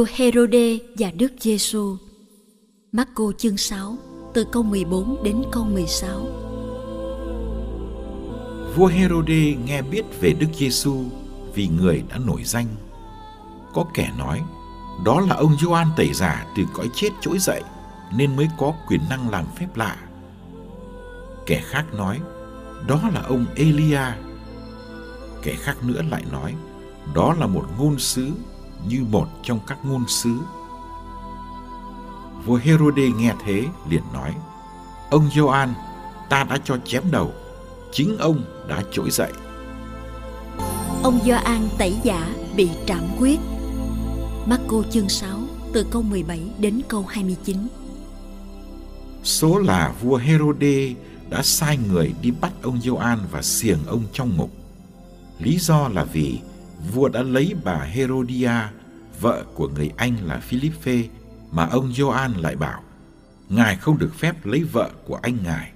Vua Herode và Đức Giêsu. Marco chương 6 từ câu 14 đến câu 16. Vua Herode nghe biết về Đức Giêsu vì người đã nổi danh. Có kẻ nói, đó là ông Gioan tẩy giả từ cõi chết trỗi dậy nên mới có quyền năng làm phép lạ. Kẻ khác nói, đó là ông Elia. Kẻ khác nữa lại nói, đó là một ngôn sứ như một trong các ngôn sứ. Vua Herode nghe thế liền nói, Ông Gioan, ta đã cho chém đầu, chính ông đã trỗi dậy. Ông Gioan tẩy giả bị trảm quyết. Marco chương 6 từ câu 17 đến câu 29. Số là vua Herode đã sai người đi bắt ông Gioan và xiềng ông trong ngục. Lý do là vì vua đã lấy bà Herodia, vợ của người anh là Philippe, mà ông Gioan lại bảo, ngài không được phép lấy vợ của anh ngài.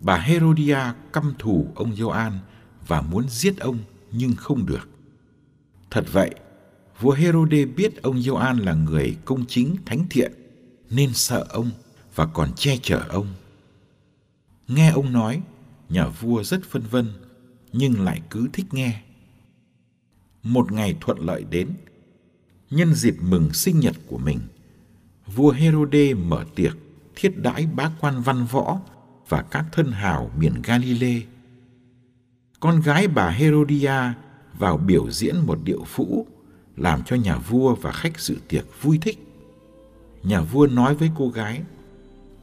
Bà Herodia căm thù ông Gioan và muốn giết ông nhưng không được. Thật vậy, vua Herode biết ông Gioan là người công chính thánh thiện nên sợ ông và còn che chở ông. Nghe ông nói, nhà vua rất phân vân nhưng lại cứ thích nghe một ngày thuận lợi đến. Nhân dịp mừng sinh nhật của mình, vua Herode mở tiệc thiết đãi bá quan văn võ và các thân hào miền Galilee. Con gái bà Herodia vào biểu diễn một điệu phũ làm cho nhà vua và khách dự tiệc vui thích. Nhà vua nói với cô gái,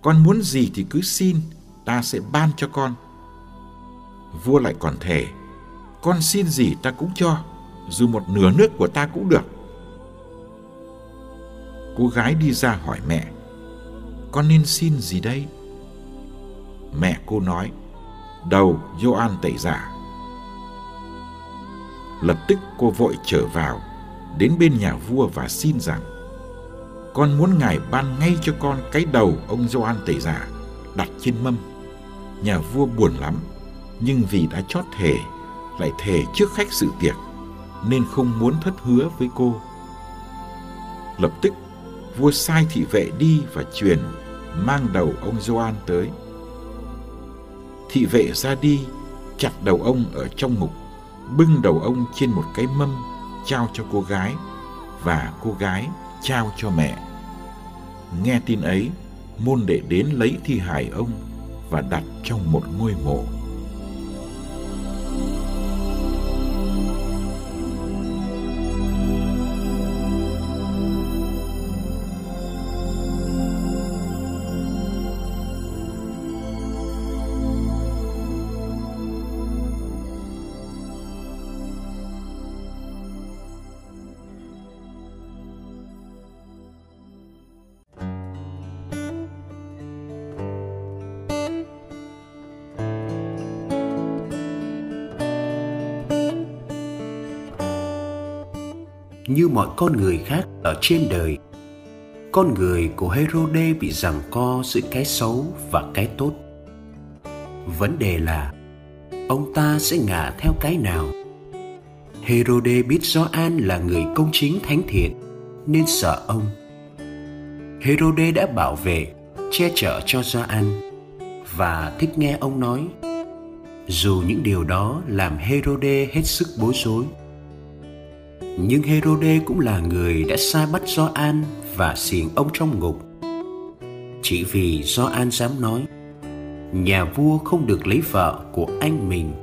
con muốn gì thì cứ xin, ta sẽ ban cho con. Vua lại còn thề, con xin gì ta cũng cho dù một nửa nước của ta cũng được. Cô gái đi ra hỏi mẹ, con nên xin gì đây? Mẹ cô nói, đầu Gioan tẩy giả. Lập tức cô vội trở vào, đến bên nhà vua và xin rằng, con muốn ngài ban ngay cho con cái đầu ông Gioan tẩy giả đặt trên mâm. Nhà vua buồn lắm, nhưng vì đã chót thề, lại thề trước khách sự tiệc nên không muốn thất hứa với cô. Lập tức, vua sai thị vệ đi và truyền mang đầu ông Gioan tới. Thị vệ ra đi, chặt đầu ông ở trong ngục, bưng đầu ông trên một cái mâm trao cho cô gái và cô gái trao cho mẹ. Nghe tin ấy, môn đệ đến lấy thi hài ông và đặt trong một ngôi mộ. Như mọi con người khác ở trên đời. Con người của Herode bị giằng co giữa cái xấu và cái tốt. Vấn đề là, ông ta sẽ ngả theo cái nào? Herode biết Gioan là người công chính thánh thiện, nên sợ ông. Herode đã bảo vệ, che chở cho Gioan, và thích nghe ông nói. Dù những điều đó làm Herode hết sức bối rối nhưng Herode cũng là người đã sai bắt Gioan và xiềng ông trong ngục. Chỉ vì Gioan dám nói, nhà vua không được lấy vợ của anh mình.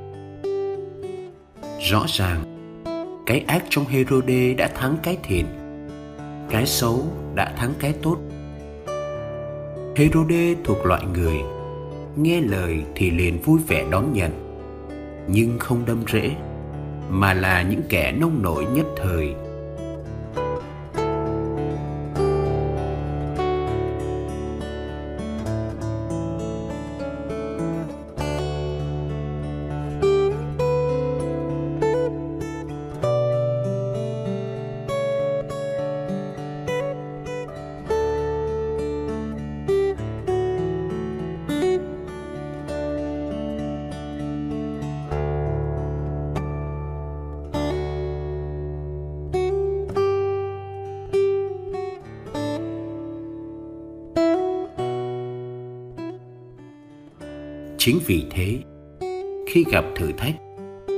Rõ ràng, cái ác trong herode đã thắng cái thiện, cái xấu đã thắng cái tốt. Herode thuộc loại người, nghe lời thì liền vui vẻ đón nhận, nhưng không đâm rễ mà là những kẻ nông nổi nhất thời. Chính vì thế, khi gặp thử thách,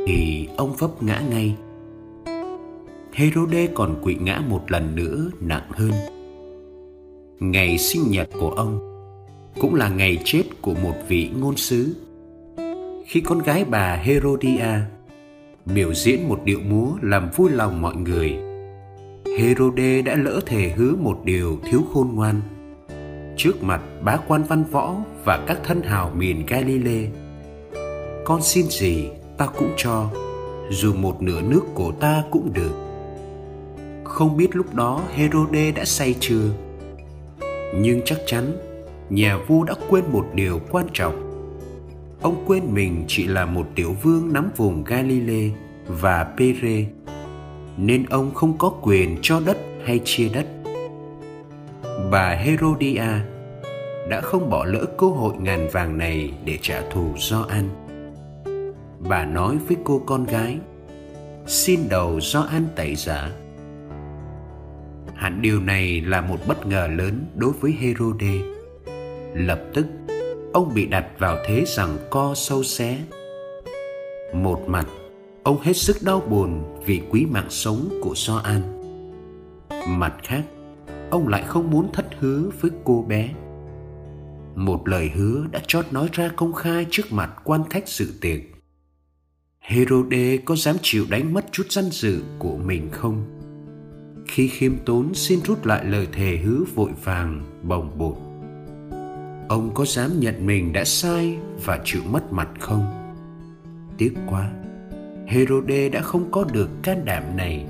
thì ông vấp ngã ngay. Herode còn quỵ ngã một lần nữa nặng hơn. Ngày sinh nhật của ông cũng là ngày chết của một vị ngôn sứ. Khi con gái bà herodia biểu diễn một điệu múa làm vui lòng mọi người, herode đã lỡ thề hứa một điều thiếu khôn ngoan trước mặt bá quan văn võ và các thân hào miền Galilee. Con xin gì ta cũng cho, dù một nửa nước của ta cũng được. Không biết lúc đó Herode đã say chưa, nhưng chắc chắn nhà vua đã quên một điều quan trọng. Ông quên mình chỉ là một tiểu vương nắm vùng Galilee và Pere, nên ông không có quyền cho đất hay chia đất bà Herodia đã không bỏ lỡ cơ hội ngàn vàng này để trả thù do ăn. Bà nói với cô con gái, xin đầu do ăn tẩy giả. Hẳn điều này là một bất ngờ lớn đối với Herode. Lập tức, ông bị đặt vào thế rằng co sâu xé. Một mặt, ông hết sức đau buồn vì quý mạng sống của do an. Mặt khác, ông lại không muốn thất hứa với cô bé. Một lời hứa đã chót nói ra công khai trước mặt quan khách dự tiệc. Herode có dám chịu đánh mất chút danh dự của mình không? Khi khiêm tốn xin rút lại lời thề hứa vội vàng, bồng bột. Ông có dám nhận mình đã sai và chịu mất mặt không? Tiếc quá, herode đã không có được can đảm này.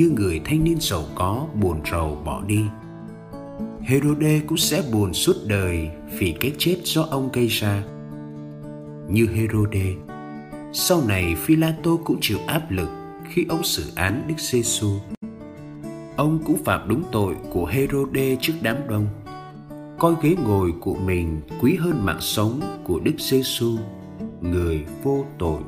Như người thanh niên giàu có buồn rầu bỏ đi Herode cũng sẽ buồn suốt đời vì cái chết do ông gây ra. Như Herode, sau này Phila tô cũng chịu áp lực khi ông xử án Đức Giêsu. Ông cũng phạm đúng tội của Herode trước đám đông, coi ghế ngồi của mình quý hơn mạng sống của Đức Giêsu, người vô tội.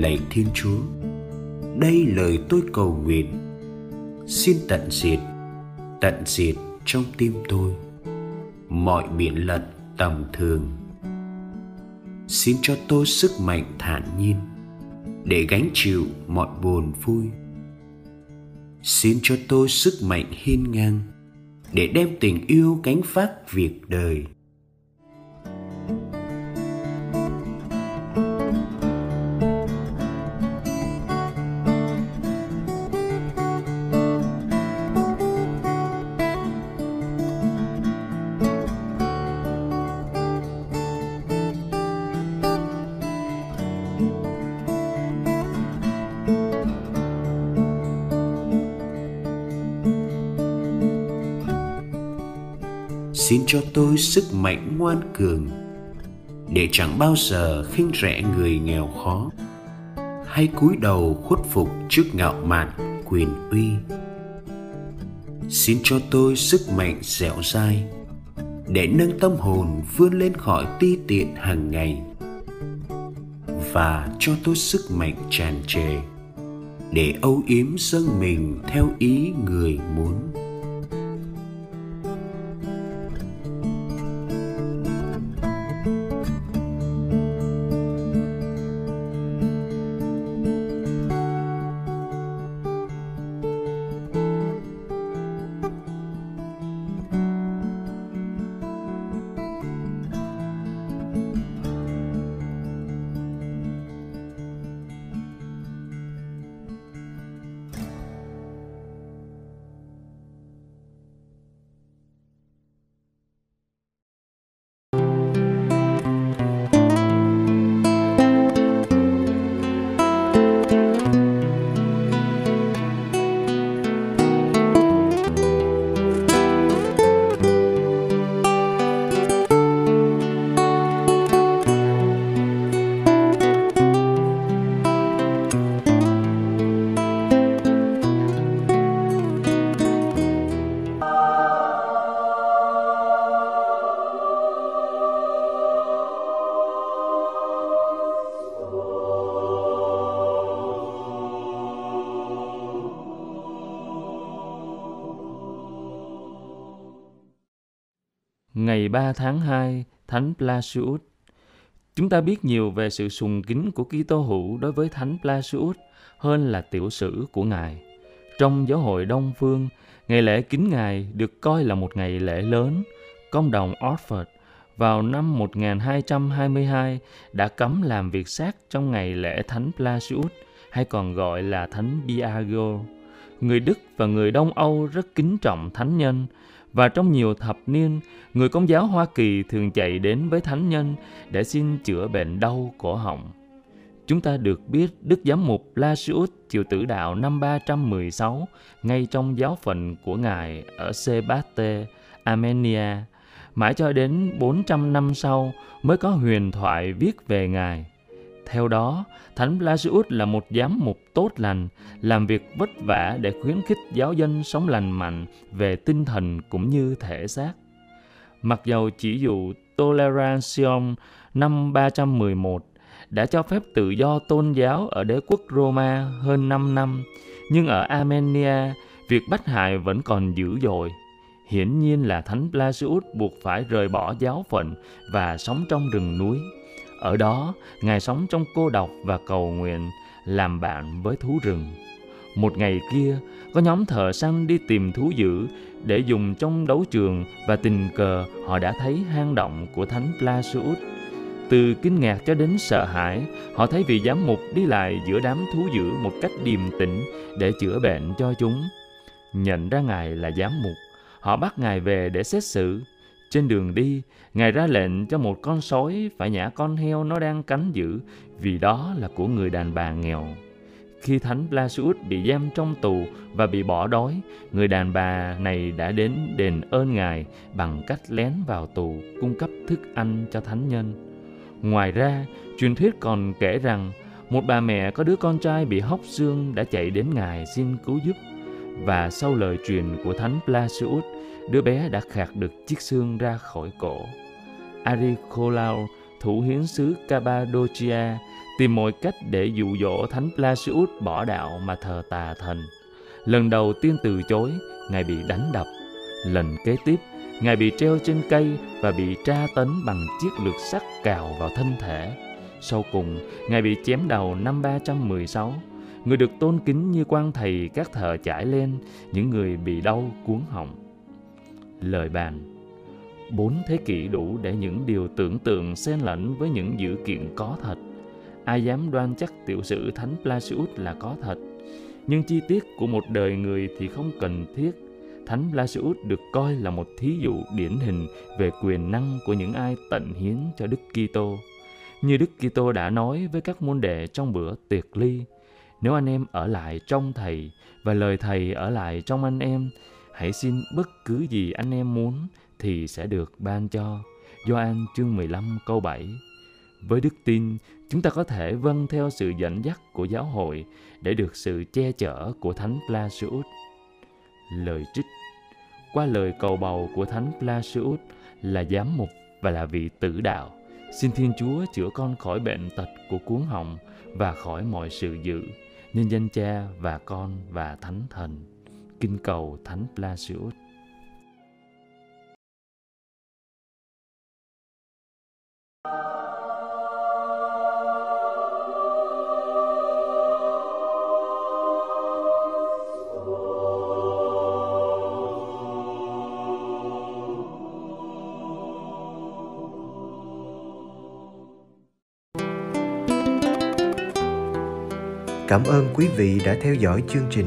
Lạy Thiên Chúa, đây lời tôi cầu nguyện. Xin tận diệt, tận diệt trong tim tôi mọi biện lật tầm thường. Xin cho tôi sức mạnh thản nhiên để gánh chịu mọi buồn vui. Xin cho tôi sức mạnh hiên ngang để đem tình yêu cánh phát việc đời. Xin cho tôi sức mạnh ngoan cường, để chẳng bao giờ khinh rẻ người nghèo khó. Hay cúi đầu khuất phục trước ngạo mạn, quyền uy. Xin cho tôi sức mạnh dẻo dai, để nâng tâm hồn vươn lên khỏi ti tiện hàng ngày. Và cho tôi sức mạnh tràn trề, để âu yếm dâng mình theo ý người muốn. Ngày 3 tháng 2, Thánh Blasius. Chúng ta biết nhiều về sự sùng kính của Kitô hữu đối với Thánh Blasius hơn là tiểu sử của Ngài. Trong giáo hội Đông Phương, ngày lễ kính Ngài được coi là một ngày lễ lớn. Công đồng Oxford vào năm 1222 đã cấm làm việc sát trong ngày lễ Thánh Blasius hay còn gọi là Thánh Biagio. Người Đức và người Đông Âu rất kính trọng thánh nhân và trong nhiều thập niên, người công giáo Hoa Kỳ thường chạy đến với thánh nhân để xin chữa bệnh đau cổ họng. Chúng ta được biết Đức Giám mục Lasius chịu tử đạo năm 316 ngay trong giáo phận của Ngài ở Sebaste, Armenia. Mãi cho đến 400 năm sau mới có huyền thoại viết về Ngài. Theo đó, Thánh Blasius là một giám mục tốt lành, làm việc vất vả để khuyến khích giáo dân sống lành mạnh về tinh thần cũng như thể xác. Mặc dầu chỉ dụ Toleration năm 311 đã cho phép tự do tôn giáo ở đế quốc Roma hơn 5 năm, nhưng ở Armenia, việc bắt hại vẫn còn dữ dội. Hiển nhiên là Thánh Blasius buộc phải rời bỏ giáo phận và sống trong rừng núi. Ở đó, Ngài sống trong cô độc và cầu nguyện, làm bạn với thú rừng. Một ngày kia, có nhóm thợ săn đi tìm thú dữ để dùng trong đấu trường và tình cờ họ đã thấy hang động của Thánh Plasius. Từ kinh ngạc cho đến sợ hãi, họ thấy vị giám mục đi lại giữa đám thú dữ một cách điềm tĩnh để chữa bệnh cho chúng. Nhận ra Ngài là giám mục, họ bắt Ngài về để xét xử. Trên đường đi, Ngài ra lệnh cho một con sói phải nhả con heo nó đang cắn giữ vì đó là của người đàn bà nghèo. Khi Thánh Blasius bị giam trong tù và bị bỏ đói, người đàn bà này đã đến đền ơn Ngài bằng cách lén vào tù cung cấp thức ăn cho thánh nhân. Ngoài ra, truyền thuyết còn kể rằng một bà mẹ có đứa con trai bị hóc xương đã chạy đến Ngài xin cứu giúp. Và sau lời truyền của Thánh Blasius, đứa bé đã khạc được chiếc xương ra khỏi cổ. Aricolau, thủ hiến sứ Cappadocia, tìm mọi cách để dụ dỗ Thánh Placius bỏ đạo mà thờ tà thần. Lần đầu tiên từ chối, Ngài bị đánh đập. Lần kế tiếp, Ngài bị treo trên cây và bị tra tấn bằng chiếc lược sắt cào vào thân thể. Sau cùng, Ngài bị chém đầu năm 316. Người được tôn kính như quan thầy các thờ trải lên, những người bị đau cuốn họng. Lời bàn Bốn thế kỷ đủ để những điều tưởng tượng xen lẫn với những dữ kiện có thật. Ai dám đoan chắc tiểu sử Thánh blasius là có thật. Nhưng chi tiết của một đời người thì không cần thiết. Thánh blasius được coi là một thí dụ điển hình về quyền năng của những ai tận hiến cho Đức Kitô. Như Đức Kitô đã nói với các môn đệ trong bữa tiệc ly, nếu anh em ở lại trong Thầy và lời Thầy ở lại trong anh em, hãy xin bất cứ gì anh em muốn thì sẽ được ban cho. Gioan chương 15 câu 7 Với đức tin, chúng ta có thể vâng theo sự dẫn dắt của giáo hội để được sự che chở của Thánh Placius. Lời trích Qua lời cầu bầu của Thánh Placius là giám mục và là vị tử đạo, xin Thiên Chúa chữa con khỏi bệnh tật của cuốn họng và khỏi mọi sự dữ, nhân danh Cha và Con và Thánh Thần. Kinh cầu Thánh Blasius. Cảm ơn quý vị đã theo dõi chương trình.